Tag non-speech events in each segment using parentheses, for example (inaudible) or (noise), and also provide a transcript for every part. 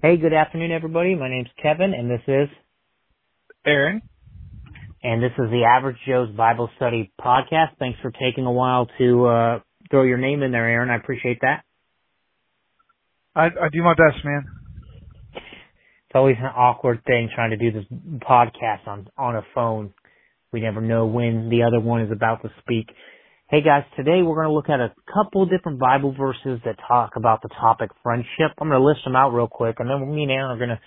Hey, good afternoon, everybody. My name's Kevin, and this is Aaron. And this is the Average Joe's Bible Study podcast. Thanks for taking a while to uh, throw your name in there, Aaron. I appreciate that. I, I do my best, man. It's always an awkward thing trying to do this podcast on on a phone. We never know when the other one is about to speak. Hey guys, today we're going to look at a couple different Bible verses that talk about the topic friendship. I'm going to list them out real quick and then me and Aaron are going to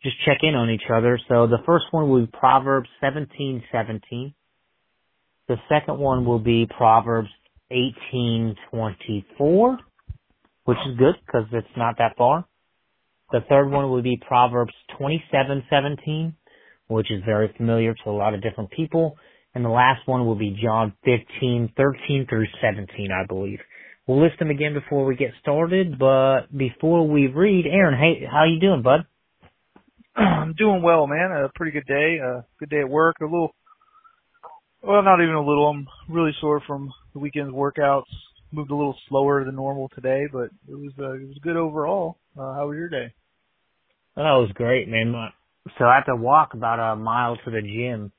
just check in on each other. So the first one will be Proverbs 17:17. The second one will be Proverbs 18:24, which is good because it's not that far. The third one will be Proverbs 27:17, which is very familiar to a lot of different people. And the last one will be John 15, 13 through 17, I believe. We'll list them again before we get started, but before we read, Aaron, hey, how you doing, bud? (clears throat) I'm doing well, man. A pretty good day. A good day at work. A little, well, not even a little. I'm really sore from the weekend's workouts. Moved a little slower than normal today, but it was uh, it was good overall. Uh, how was your day? That was great, man. So I have to walk about a mile to the gym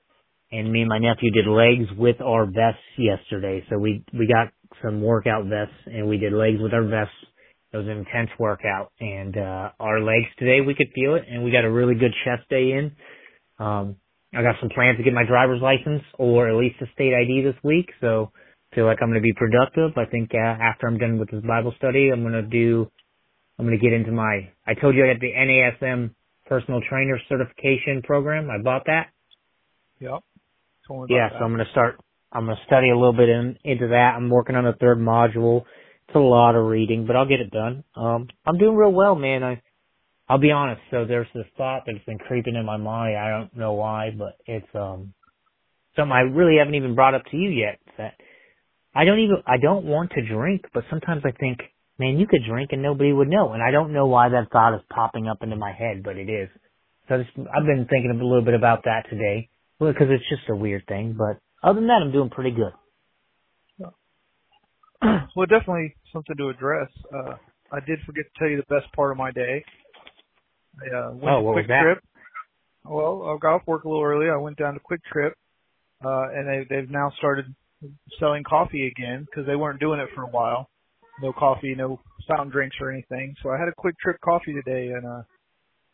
and me and my nephew did legs with our vests yesterday. So we we got some workout vests and we did legs with our vests. It was an intense workout and uh our legs today we could feel it and we got a really good chest day in. Um I got some plans to get my driver's license or at least a state ID this week, so I feel like I'm going to be productive. I think uh, after I'm done with this Bible study, I'm going to do I'm going to get into my I told you I had the NASM personal trainer certification program. I bought that. Yep yeah, that. so I'm gonna start. I'm gonna study a little bit in, into that. I'm working on the third module. It's a lot of reading, but I'll get it done. Um, I'm doing real well, man. I, I'll be honest. So there's this thought that's been creeping in my mind. I don't know why, but it's um something I really haven't even brought up to you yet. That I don't even. I don't want to drink, but sometimes I think, man, you could drink and nobody would know. And I don't know why that thought is popping up into my head, but it is. So just, I've been thinking a little bit about that today. Well, because it's just a weird thing, but other than that, I'm doing pretty good. (clears throat) Well, definitely something to address. Uh, I did forget to tell you the best part of my day. I uh, went oh, what Quick was that? Trip. Well, I got off work a little early. I went down to Quick Trip, uh, and they they've now started selling coffee again because they weren't doing it for a while. No coffee, no fountain drinks or anything. So I had a QuikTrip coffee today, and uh,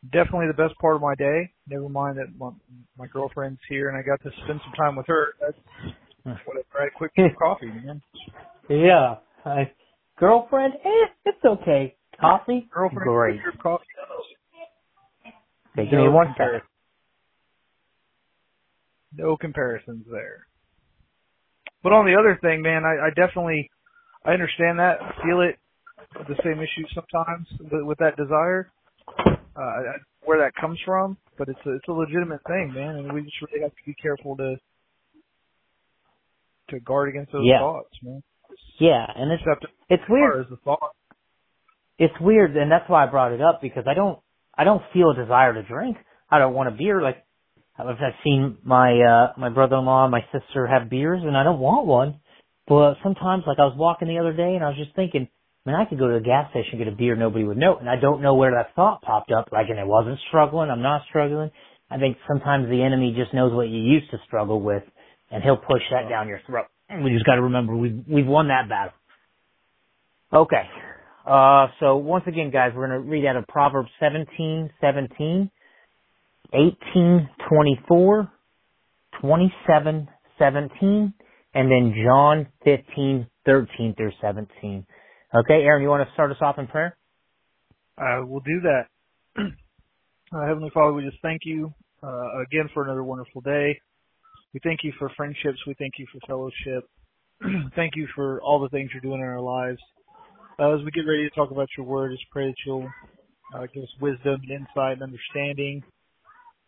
definitely the best part of my day. Never mind that my, my girlfriend's here and I got to spend some time with her. That's whatever. I had a quick (laughs) coffee, man. Yeah. I, girlfriend, eh, it's okay. Coffee, girlfriend, great. Coffee. Okay, give no me one second. No comparisons there. But on the other thing, man, I, I definitely I understand that, I feel it, the same issue sometimes with, with that desire uh, where that comes from, but it's a, it's a legitimate thing, man, and we just really have to be careful to to guard against those yeah. thoughts, man. Yeah, and it's it's weird. As the thought. It's weird, and that's why I brought it up because I don't I don't feel a desire to drink. I don't want a beer. Like I've seen my uh my brother-in-law and my sister have beers, and I don't want one. But sometimes, like I was walking the other day, and I was just thinking, I mean, I could go to the gas station get a beer, nobody would know, and I don't know where that thought popped up. Like, and I wasn't struggling. I'm not struggling. I think sometimes the enemy just knows what you used to struggle with, and he'll push that down your throat. And we just got to remember we've we've won that battle. Okay. Uh, so once again, guys, we're going to read out of Proverbs 17, 17, 18, 24, 27, 17, and then John 15, 13 through 17. Okay, Aaron, you want to start us off in prayer? I will do that. (clears throat) uh, Heavenly Father, we just thank you uh, again for another wonderful day. We thank you for friendships. We thank you for fellowship. (clears throat) thank you for all the things you're doing in our lives. Uh, as we get ready to talk about your word, just pray that you'll uh, give us wisdom and insight and understanding,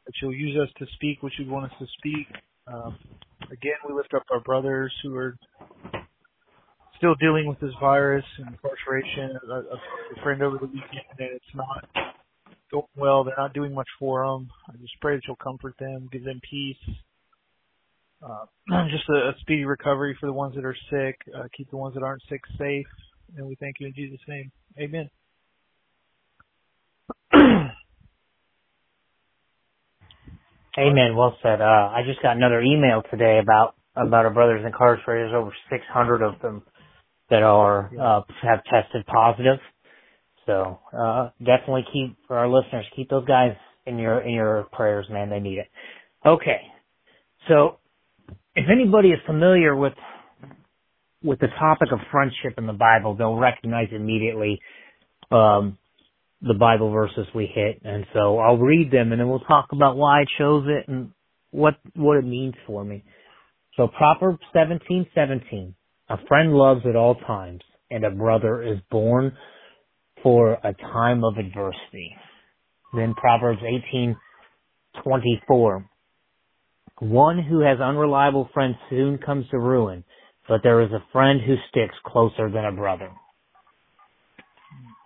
that you'll use us to speak what you want us to speak. Um, again, we lift up our brothers who are still dealing with this virus and incarceration. A, a friend over the weekend, and it's not going well. They're not doing much for them. I just pray that you'll comfort them, give them peace. Uh, (clears throat) just a, a speedy recovery for the ones that are sick. Uh, keep the ones that aren't sick safe. And we thank you in Jesus' name. Amen. (clears throat) Amen. Well said. Uh, I just got another email today about about our brothers incarcerated. There's over 600 of them that are uh, have tested positive. So uh, definitely keep for our listeners, keep those guys in your in your prayers, man. They need it. Okay, so if anybody is familiar with with the topic of friendship in the Bible, they'll recognize immediately um, the Bible verses we hit, and so I'll read them, and then we'll talk about why I chose it and what what it means for me. So Proverbs seventeen seventeen, a friend loves at all times, and a brother is born for a time of adversity. Then Proverbs eighteen twenty four, one who has unreliable friends soon comes to ruin, but there is a friend who sticks closer than a brother.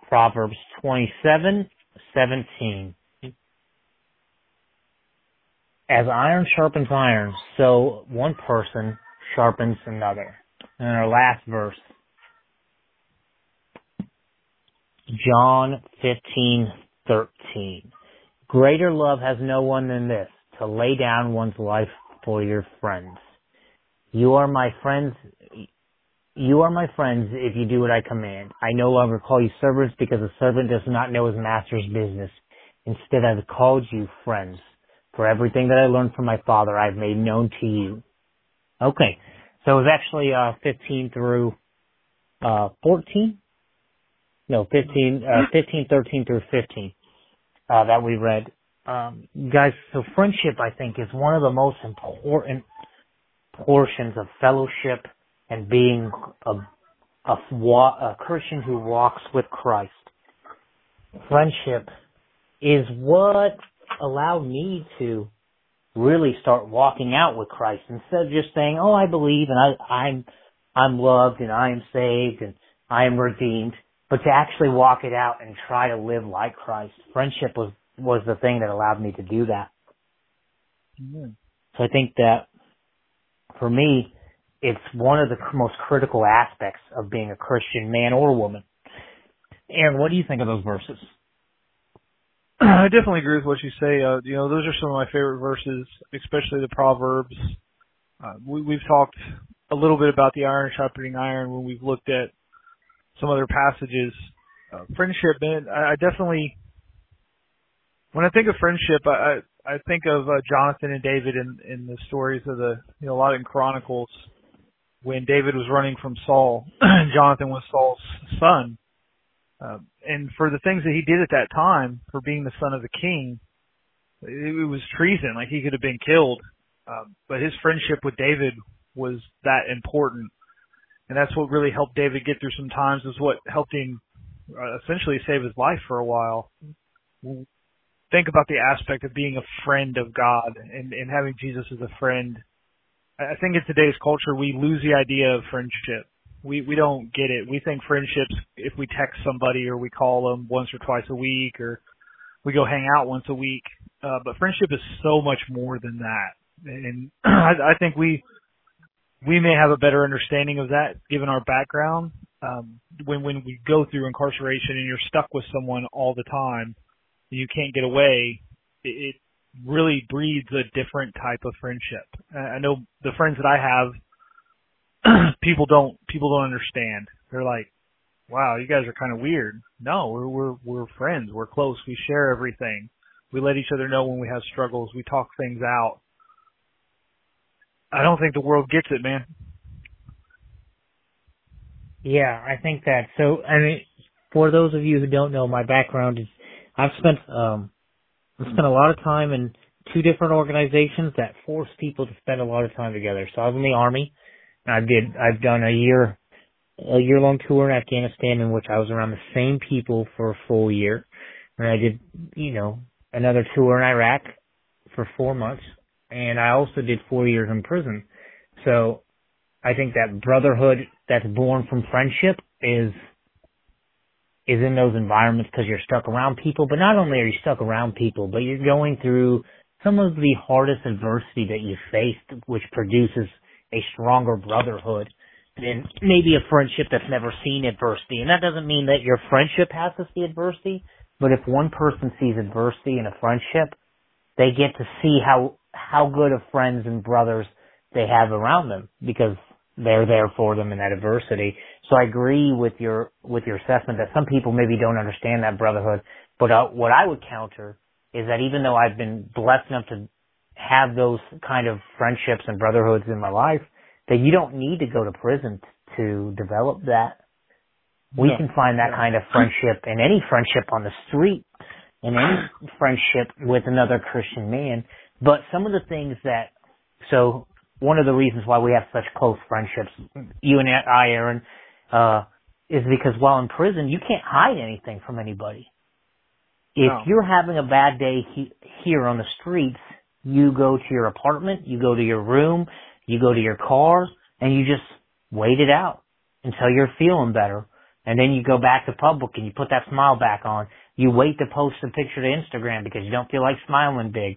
Proverbs 27:17. As iron sharpens iron, so one person sharpens another. And our last verse, John 15:13. Greater love has no one than this, to lay down one's life for your friends. You are my friends you are my friends if you do what I command. I no longer call you servants because a servant does not know his master's business. Instead, I've called you friends. For everything that I learned from my father, I've made known to you. Okay. So it was actually, uh, 15 through, uh, 14? No, 15, uh, 15, 13 through 15, uh, that we read. Um, guys, so friendship, I think, is one of the most important portions of fellowship and being a, a, a Christian who walks with Christ. Friendship is what allowed me to really start walking out with Christ instead of just saying, "Oh, I believe and I, I'm I'm loved and I am saved and I am redeemed," but to actually walk it out and try to live like Christ. Friendship was was the thing that allowed me to do that. Amen. So I think that for me, it's one of the most critical aspects of being a Christian man or woman. Aaron, what do you think of those verses? (clears throat) I definitely agree with what you say. Uh, you know, those are some of my favorite verses, especially the Proverbs. Uh, we, we've talked a little bit about the iron sharpening iron when we've looked at some other passages. Uh, friendship, man, I, I definitely, when I think of friendship, I, I, I think of uh, Jonathan and David in, in the stories of the, you know, a lot in Chronicles when David was running from Saul, (clears throat) Jonathan was Saul's son. Uh, and for the things that he did at that time, for being the son of the king, it, it was treason. Like he could have been killed. Uh, but his friendship with David was that important. And that's what really helped David get through some times, is what helped him uh, essentially save his life for a while. Think about the aspect of being a friend of God and, and having Jesus as a friend I think in today's culture we lose the idea of friendship. We we don't get it. We think friendships if we text somebody or we call them once or twice a week or we go hang out once a week. Uh, but friendship is so much more than that. And (clears throat) I, I think we we may have a better understanding of that given our background. Um, when when we go through incarceration and you're stuck with someone all the time, you can't get away. It, it really breeds a different type of friendship. I know the friends that I have, (clears throat) people don't people don't understand. They're like, "Wow, you guys are kind of weird." No, we're we're we're friends. We're close. We share everything. We let each other know when we have struggles. We talk things out. I don't think the world gets it, man. Yeah, I think that. So, I mean, for those of you who don't know, my background is I've spent um I've spent a lot of time in two different organizations that force people to spend a lot of time together. So I was in the army. I did. I've done a year, a year long tour in Afghanistan in which I was around the same people for a full year. And I did, you know, another tour in Iraq for four months. And I also did four years in prison. So I think that brotherhood that's born from friendship is is in those environments because you're stuck around people. But not only are you stuck around people, but you're going through some of the hardest adversity that you faced, which produces a stronger brotherhood and maybe a friendship that's never seen adversity. And that doesn't mean that your friendship has to see adversity, but if one person sees adversity in a friendship, they get to see how how good of friends and brothers they have around them because they're there for them in that adversity. So I agree with your with your assessment that some people maybe don't understand that brotherhood. But uh, what I would counter is that even though I've been blessed enough to have those kind of friendships and brotherhoods in my life, that you don't need to go to prison to develop that. We can find that kind of friendship in any friendship on the street in any friendship with another Christian man. But some of the things that, so one of the reasons why we have such close friendships, you and I, Aaron, uh, is because while in prison, you can't hide anything from anybody. If No. you're having a bad day he- here on the streets, you go to your apartment, you go to your room, you go to your car, and you just wait it out until you're feeling better. And then you go back to public and you put that smile back on. You wait to post a picture to Instagram because you don't feel like smiling big,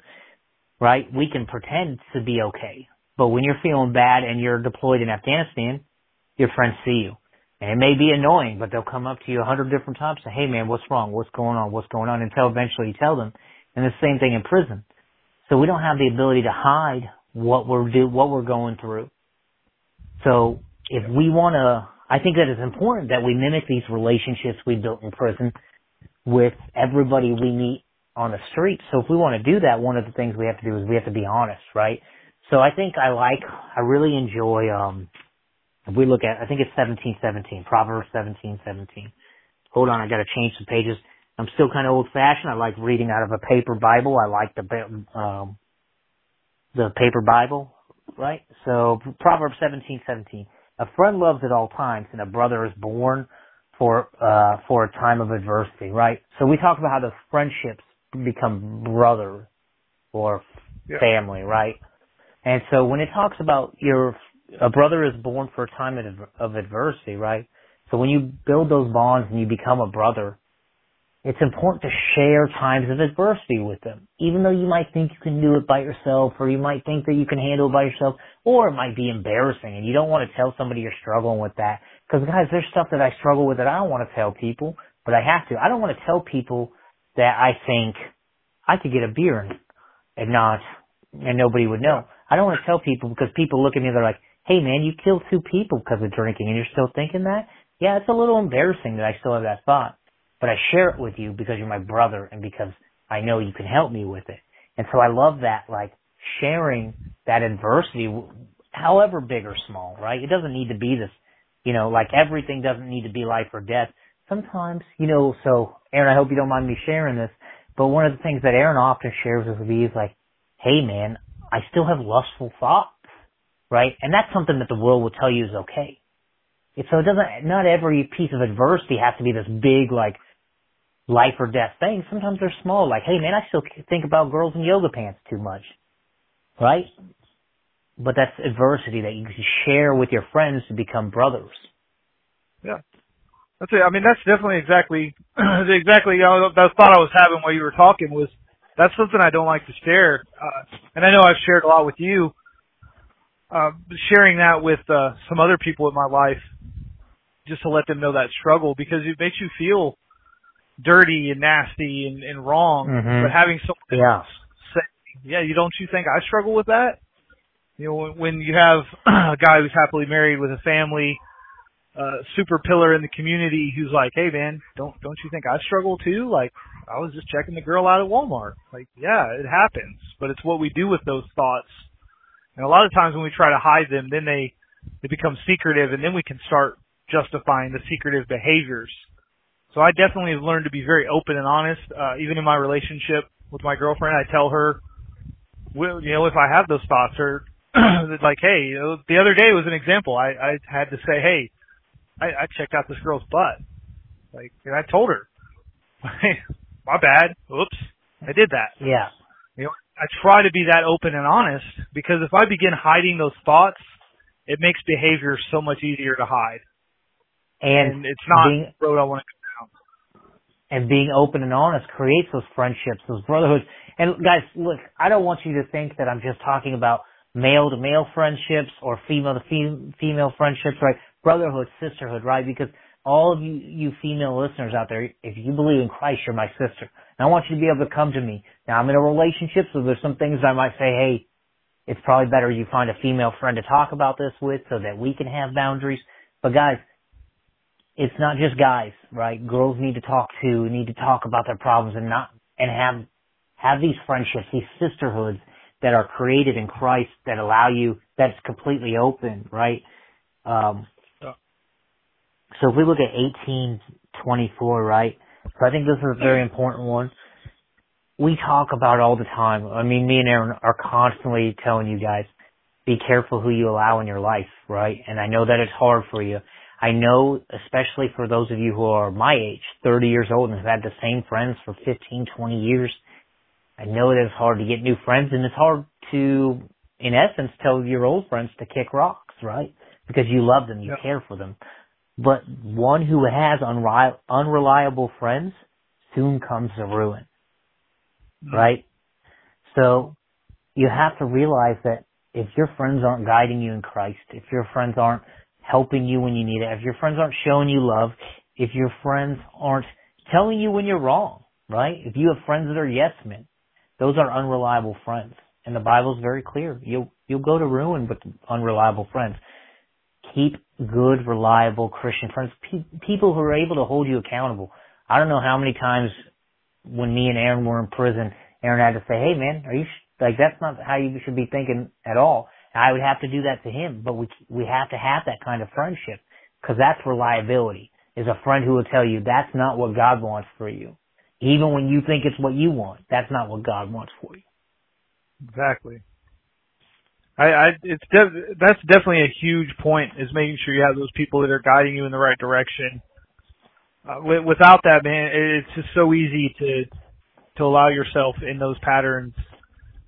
right? We can pretend to be okay. But when you're feeling bad and you're deployed in Afghanistan, your friends see you. And it may be annoying, but they'll come up to you a hundred different times and say, hey man, what's wrong? What's going on? What's going on? Until eventually you tell them. And the same thing in prison. So we don't have the ability to hide what we're do, what we're going through. So if we want to, I think that it's important that we mimic these relationships we built in prison with everybody we meet on the street. So if we want to do that, one of the things we have to do is we have to be honest, right? So I think I like, I really enjoy, um, if we look at, I think it's 1717, Proverbs 1717. Hold on, I gotta change some pages. I'm still kind of old fashioned. I like reading out of a paper Bible. I like the, um, the paper Bible, right? So Proverbs 1717. A friend loves at all times and a brother is born for, uh, for a time of adversity, right? So we talk about how the friendships become brother or Yeah. family, right? And so when it talks about your a brother is born for a time of, of adversity, right? So when you build those bonds and you become a brother, it's important to share times of adversity with them. Even though you might think you can do it by yourself or you might think that you can handle it by yourself or it might be embarrassing and you don't want to tell somebody you're struggling with that. Cause guys, there's stuff that I struggle with that I don't want to tell people, but I have to. I don't want to tell people that I think I could get a beer and, not, and nobody would know. I don't want to tell people because people look at me, and they're like, hey man, you killed two people because of drinking and you're still thinking that? Yeah, it's a little embarrassing that I still have that thought. But I share it with you because you're my brother and because I know you can help me with it. And so I love that, like, sharing that adversity, however big or small, right? It doesn't need to be this, you know, like everything doesn't need to be life or death. Sometimes, you know, so Aaron, I hope you don't mind me sharing this, but one of the things that Aaron often shares with me is like, hey man, I still have lustful thoughts, right? And that's something that the world will tell you is okay. So it doesn't, not every piece of adversity has to be this big, like, life or death things. Sometimes they're small, like, hey man, I still think about girls in yoga pants too much, right? But that's adversity that you can share with your friends to become brothers. Yeah. That's it. I mean, that's definitely exactly, (clears throat) exactly, you know, thought I was having while you were talking was, that's something I don't like to share. Uh, and I know I've shared a lot with you, uh, sharing that with, uh, some other people in my life, just to let them know that struggle because it makes you feel dirty and nasty and, and wrong. Mhm. But having someone Yeah. say, yeah, you don't you think I struggle with that? You know, when, when you have (clears throat) a guy who's happily married with a family, uh, super pillar in the community who's like, hey man, don't, don't you think I struggle too? Like, I was just checking the girl out at Walmart. Like, yeah, it happens, but it's what we do with those thoughts. And a lot of times when we try to hide them, then they, they become secretive and then we can start justifying the secretive behaviors. So I definitely have learned to be very open and honest. Uh, even in my relationship with my girlfriend, I tell her, well, you know, if I have those thoughts or (clears throat) like, hey, you know, the other day was an example. I, I had to say, hey, I, I checked out this girl's butt. Like, and I told her, (laughs) my bad. Oops. I did that. Yeah. You know, I try to be that open and honest because if I begin hiding those thoughts, it makes behavior so much easier to hide. And, And it's not being, the road I want to go. And being open and honest creates those friendships, those brotherhoods. And guys, look, I don't want you to think that I'm just talking about male to male friendships or female to fem- female friendships, right? Brotherhood, sisterhood, right? Because all of you, you female listeners out there, if you believe in Christ, you're my sister. And I want you to be able to come to me. Now I'm in a relationship, so there's some things I might say, hey, it's probably better you find a female friend to talk about this with so that we can have boundaries. But guys, it's not just guys, right? Girls need to talk to, need to talk about their problems and not, and have, have these friendships, these sisterhoods that are created in Christ that allow you, that's completely open, right? Um, so if we look at 1824, right? So I think this is a very important one. We talk about all the time. I mean, me and Aaron are constantly telling you guys, be careful who you allow in your life, right? And I know that it's hard for you. I know, especially for those of you who are my age, 30 years old and have had the same friends for 15, 20 years, I know that it's hard to get new friends and it's hard to, in essence, tell your old friends to kick rocks, right? Because you love them, you care for them. But one who has unri- unreliable friends soon comes to ruin, mm. right? So you have to realize that if your friends aren't guiding you in Christ, if your friends aren't helping you when you need it, if your friends aren't showing you love, if your friends aren't telling you when you're wrong, right? If you have friends that are yes men, those are unreliable friends. And the Bible's very clear. You'll, you'll go to ruin with unreliable friends. Keep good, reliable Christian friends, pe- people who are able to hold you accountable. I don't know how many times when me and Aaron were in prison, Aaron had to say, "Hey, man, are you sh- like that's not how you should be thinking at all." I would have to do that to him, but we we have to have that kind of friendship because that's reliability. Is a friend who will tell you that's not what God wants for you, even when you think it's what you want. That's not what God wants for you. Exactly. I, I, it's de- that's definitely a huge point is making sure you have those people that are guiding you in the right direction. Uh, wi- without that, man, it- it's just so easy to to allow yourself in those patterns.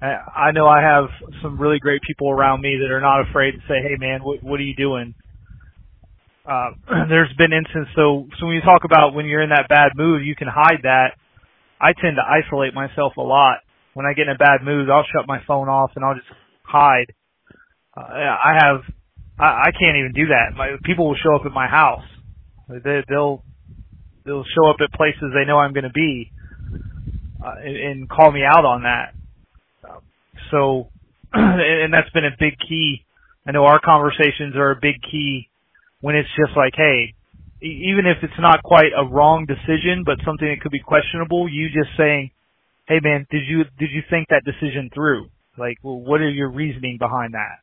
I, know I have some really great people around me that are not afraid to say, "Hey, man, what what are you doing?" Uh, (clears throat) there's been instances. So, so when you talk about when you're in that bad mood, you can hide that. I tend to isolate myself a lot. When I get in a bad mood, I'll shut my phone off and I'll just hide. Uh, I have, I, I can't even do that. My people will show up at my house. They, they'll, they'll show up at places they know I'm going to be, uh, and, and call me out on that. So, (clears throat) and that's been a big key. I know our conversations are a big key when it's just like, hey, even if it's not quite a wrong decision, but something that could be questionable, you just saying, hey man, did you did you think that decision through? Like, well, what are your reasoning behind that?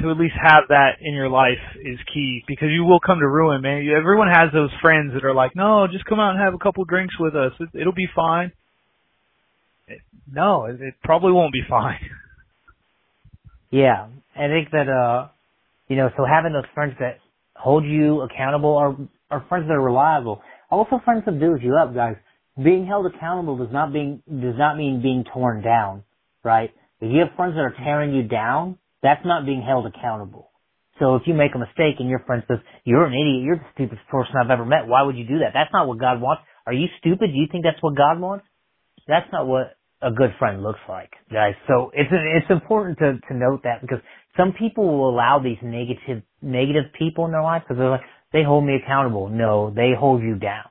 To at least have that in your life is key because you will come to ruin, man. Everyone has those friends that are like, no, just come out and have a couple drinks with us. It, it'll be fine. It, no, it, it probably won't be fine. (laughs) Yeah, I think that uh, you know, so having those friends that hold you accountable are are friends that are reliable. Also, friends that build you up, guys. Being held accountable does not being does not mean being torn down, right? If you have friends that are tearing you down, that's not being held accountable. So if you make a mistake and your friend says, you're an idiot, you're the stupidest person I've ever met, why would you do that? That's not what God wants. Are you stupid? Do you think that's what God wants? That's not what a good friend looks like, guys. So it's it's important to to note that because some people will allow these negative negative people in their life because they're like they hold me accountable. No, they hold you down,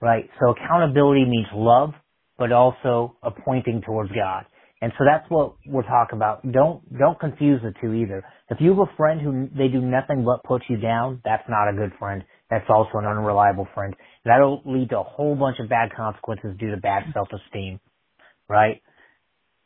right? So accountability means love, but also a pointing towards God. And so that's what we're talking about. Don't don't confuse the two either. If you have a friend who they do nothing but put you down, that's not a good friend. That's also an unreliable friend. That'll lead to a whole bunch of bad consequences due to bad self-esteem, right?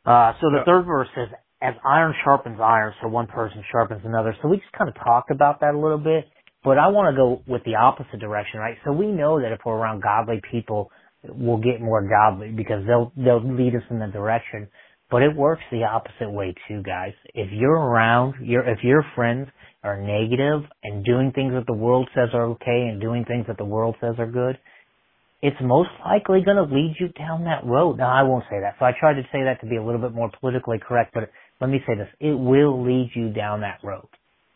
Uh, so the third verse says, as iron sharpens iron, so one person sharpens another. So we just kind of talked about that a little bit, but I want to go with the opposite direction, right? So we know that if we're around godly people, we'll get more godly because they'll, they'll lead us in the direction. But it works the opposite way too, guys. If you're around, your if your friends are negative and doing things that the world says are okay and doing things that the world says are good, it's most likely going to lead you down that road. Now, I won't say that. So I tried to say that to be a little bit more politically correct, but let me say this. It will lead you down that road.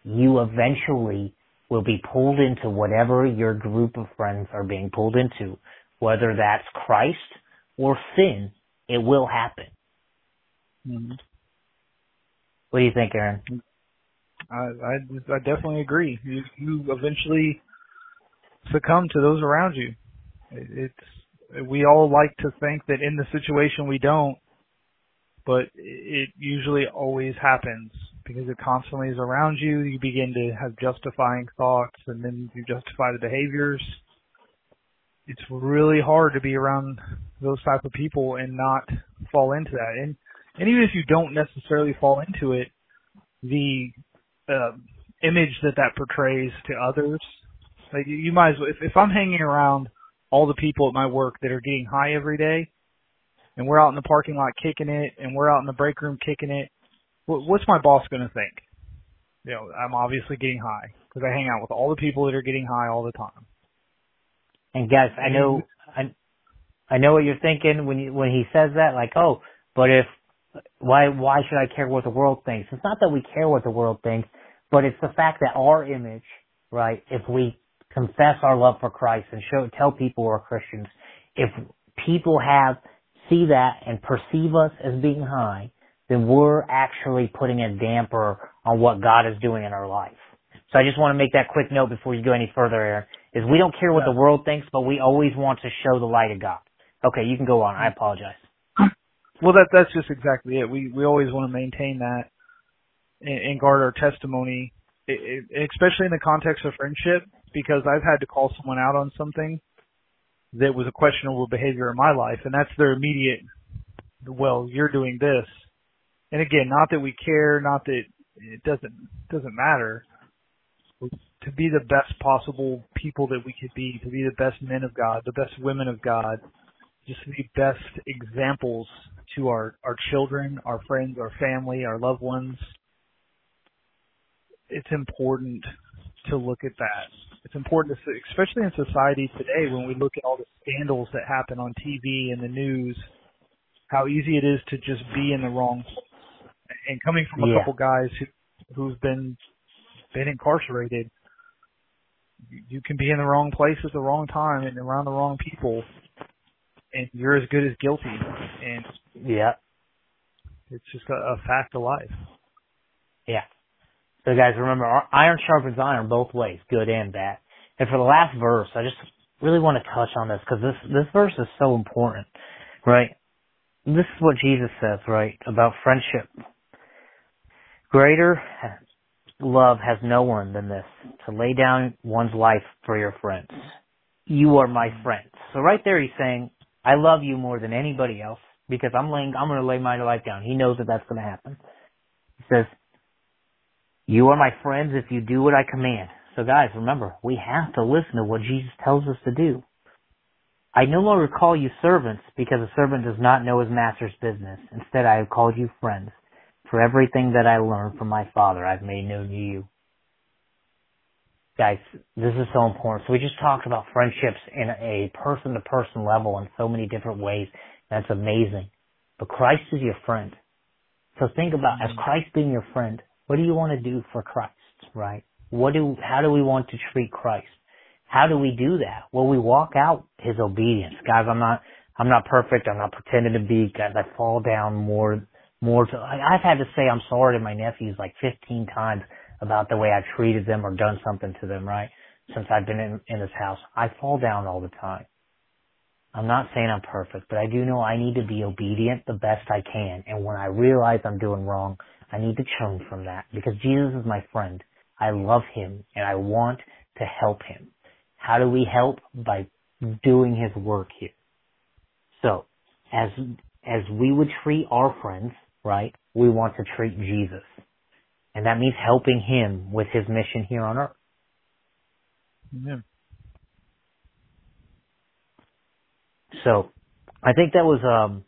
You eventually will be pulled into whatever your group of friends are being pulled into, whether that's Christ or sin. It will happen. Mm-hmm. What do you think, Aaron? I, I I definitely agree. You you eventually succumb to those around you. It, it's we all like to think that in the situation we don't, but it usually always happens because it constantly is around you. You begin to have justifying thoughts and then you justify the behaviors. It's really hard to be around those type of people and not fall into that. And, and even if you don't necessarily fall into it, the uh, image that that portrays to others, like you, you might as well, if, if I'm hanging around all the people at my work that are getting high every day, and we're out in the parking lot kicking it, and we're out in the break room kicking it, what's my boss going to think? You know, I'm obviously getting high because I hang out with all the people that are getting high all the time. And guys, I know, I, I know what you're thinking when you, when he says that, like, oh, but if, why, why should I care what the world thinks? It's not that we care what the world thinks, but it's the fact that our image, right, if we confess our love for Christ and show, tell people we're Christians, if people have, see that and perceive us as being high, then we're actually putting a damper on what God is doing in our life. So I just want to make that quick note before you go any further, Aaron, is we don't care what the world thinks, but we always want to show the light of God. Okay, you can go on. I apologize. Well, that that's just exactly it. We we always want to maintain that and, and guard our testimony, it, it, especially in the context of friendship, because I've had to call someone out on something that was a questionable behavior in my life, and that's their immediate. Well, you're doing this, and again, not that we care, not that it doesn't doesn't matter. To be the best possible people that we could be, to be the best men of God, the best women of God, just to be best examples to our our children, our friends, our family, our loved ones. It's important to look at that. It's important to, especially in society today, when we look at all the scandals that happen on TV and the news, how easy it is to just be in the wrong and coming from a yeah. couple guys who who've been been incarcerated, you, you can be in the wrong place at the wrong time and around the wrong people, and you're as good as guilty. And yeah, it's just a, a fact of life. Yeah. So guys, remember, iron sharpens iron both ways, good and bad. And for the last verse, I just really want to touch on this because this this verse is so important, right? This is what Jesus says, right, about friendship. Greater love has no one than this, to lay down one's life for your friends. You are my friends. So right there he's saying, I love you more than anybody else because I'm laying, I'm going to lay my life down. He knows that that's going to happen. He says, you are my friends if you do what I command. So guys, remember, we have to listen to what Jesus tells us to do. I no longer call you servants because a servant does not know his master's business. Instead, I have called you friends. For everything that I learned from my father, I've made known to you. Guys, this is so important. So we just talked about friendships in a person to person level in so many different ways. That's amazing. But Christ is your friend. So think about, as mm-hmm. Christ being your friend, what do you want to do for Christ, right? What do, how do we want to treat Christ? How do we do that? Well, we walk out His obedience. Guys, I'm not, I'm not perfect. I'm not pretending to be. Guys, I fall down more more to, I've had to say I'm sorry to my nephews like 15 times about the way I've treated them or done something to them, right? Since I've been in, in this house. I fall down all the time. I'm not saying I'm perfect, but I do know I need to be obedient the best I can. And when I realize I'm doing wrong, I need to turn from that because Jesus is my friend. I love him and I want to help him. How do we help? By doing his work here. So, as, as we would treat our friends, right? We want to treat Jesus. And that means helping him with his mission here on earth. Yeah. So, I think that was, um,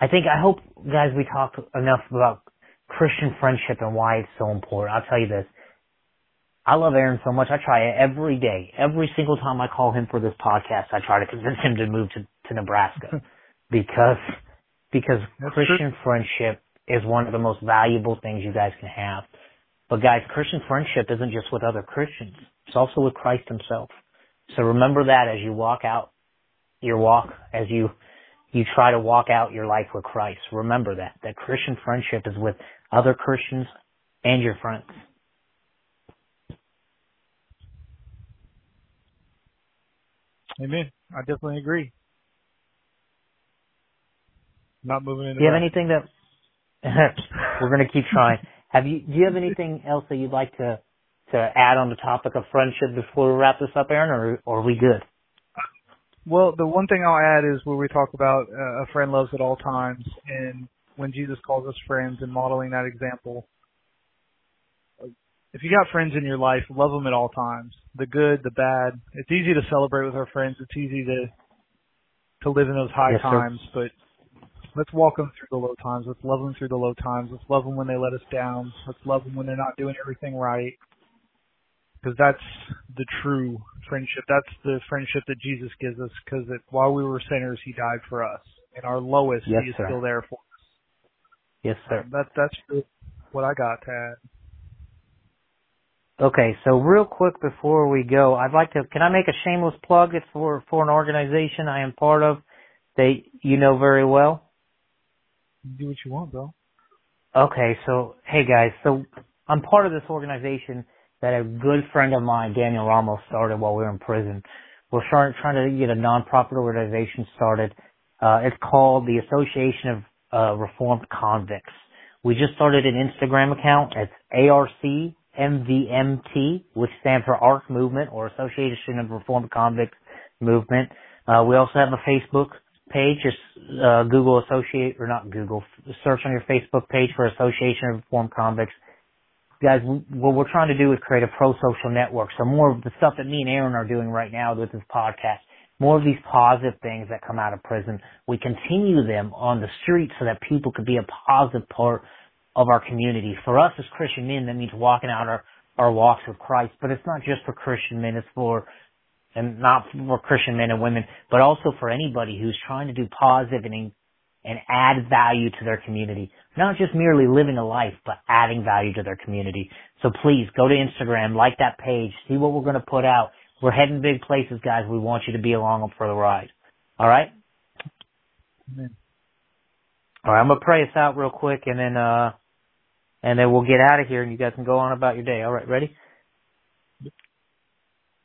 I think, I hope, guys, we talked enough about Christian friendship and why it's so important. I'll tell you this. I love Aaron so much. I try every day, every single time I call him for this podcast, I try to convince him to move to, to Nebraska (laughs) because because That's Christian true. friendship is one of the most valuable things you guys can have. But guys, Christian friendship isn't just with other Christians. It's also with Christ himself. So remember that as you walk out your walk, as you, you try to walk out your life with Christ. Remember that, that Christian friendship is with other Christians, and your friends. Amen. I definitely agree. Not moving in. Do you have anything that (laughs) we're going to keep trying? Have you? Do you have anything else that you'd like to to add on the topic of friendship before we wrap this up, Aaron, or, or are we good? Well, the one thing I'll add is where we talk about uh, a friend loves at all times, and when Jesus calls us friends and modeling that example. If you got friends in your life, love them at all times. The good, the bad. It's easy to celebrate with our friends. It's easy to to live in those high Yes, sir. times, but let's walk them through the low times. Let's love them through the low times. Let's love them when they let us down. Let's love them when they're not doing everything right. Because that's the true friendship. That's the friendship that Jesus gives us. Because while we were sinners, He died for us. In our lowest, Yes, He is sir. still there for us. Yes, sir. That that's what I got to add. Okay, so real quick before we go, I'd like to, can I make a shameless plug? It's for, for an organization I am part of that you know very well. Do what you want, bro. Okay, so, hey guys, so I'm part of this organization that a good friend of mine, Daniel Ramos, started while we were in prison. We're trying, trying to get a nonprofit organization started. Uh, it's called the Association of uh, Reformed Convicts. We just started an Instagram account. It's ARCMVMT, which stands for ARC Movement or Association of Reformed Convicts Movement. Uh, we also have a Facebook page. Just uh, Google Associate or not Google. Search on your Facebook page for Association of Reformed Convicts. Guys, what we're trying to do is create a pro-social network. So more of the stuff that me and Aaron are doing right now with this podcast, more of these positive things that come out of prison, we continue them on the street so that people could be a positive part of our community. For us as Christian men, that means walking out our, our walks with Christ. But it's not just for Christian men, it's for, and not for Christian men and women, but also for anybody who's trying to do positive and, and add value to their community. Not just merely living a life, but adding value to their community. So please go to Instagram, like that page, see what we're going to put out. We're heading big places, guys. We want you to be along for the ride. All right? Amen. All right, I'm gonna pray us out real quick, and then uh, and then we'll get out of here, and you guys can go on about your day. All right, ready?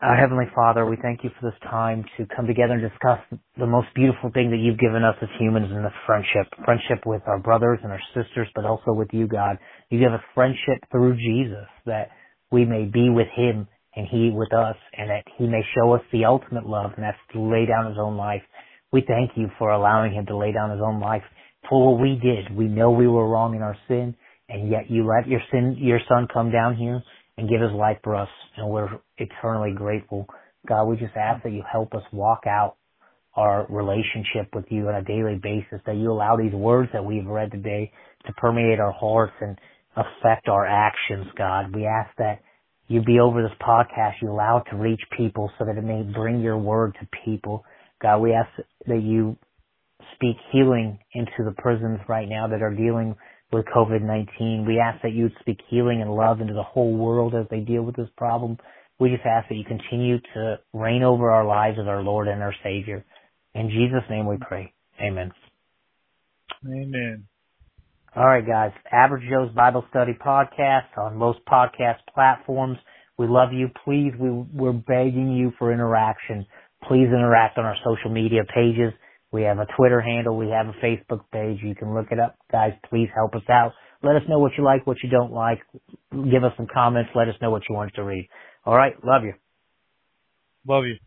Our Heavenly Father, we thank you for this time to come together and discuss the most beautiful thing that you've given us as humans in the friendship. Friendship with our brothers and our sisters, but also with you, God. You give us friendship through Jesus that we may be with Him and He with us and that He may show us the ultimate love and that's to lay down His own life. We thank you for allowing Him to lay down His own life for what we did. We know we were wrong in our sin and yet you let your sin, your son come down here and give his life for us, and we're eternally grateful. God, we just ask that you help us walk out our relationship with you on a daily basis, that you allow these words that we've read today to permeate our hearts and affect our actions, God. We ask that you be over this podcast, you allow it to reach people so that it may bring your word to people. God, we ask that you speak healing into the prisons right now that are dealing with COVID-19. We ask that you would speak healing and love into the whole world as they deal with this problem. We just ask that you continue to reign over our lives as our Lord and our Savior. In Jesus' name we pray. Amen. Amen. All right, guys. Average Joe's Bible Study podcast on most podcast platforms. We love you. Please, we, we're begging you for interaction. Please interact on our social media pages. We have a Twitter handle. We have a Facebook page. You can look it up. Guys, please help us out. Let us know what you like, what you don't like. Give us some comments. Let us know what you want us to read. All right. Love you. Love you.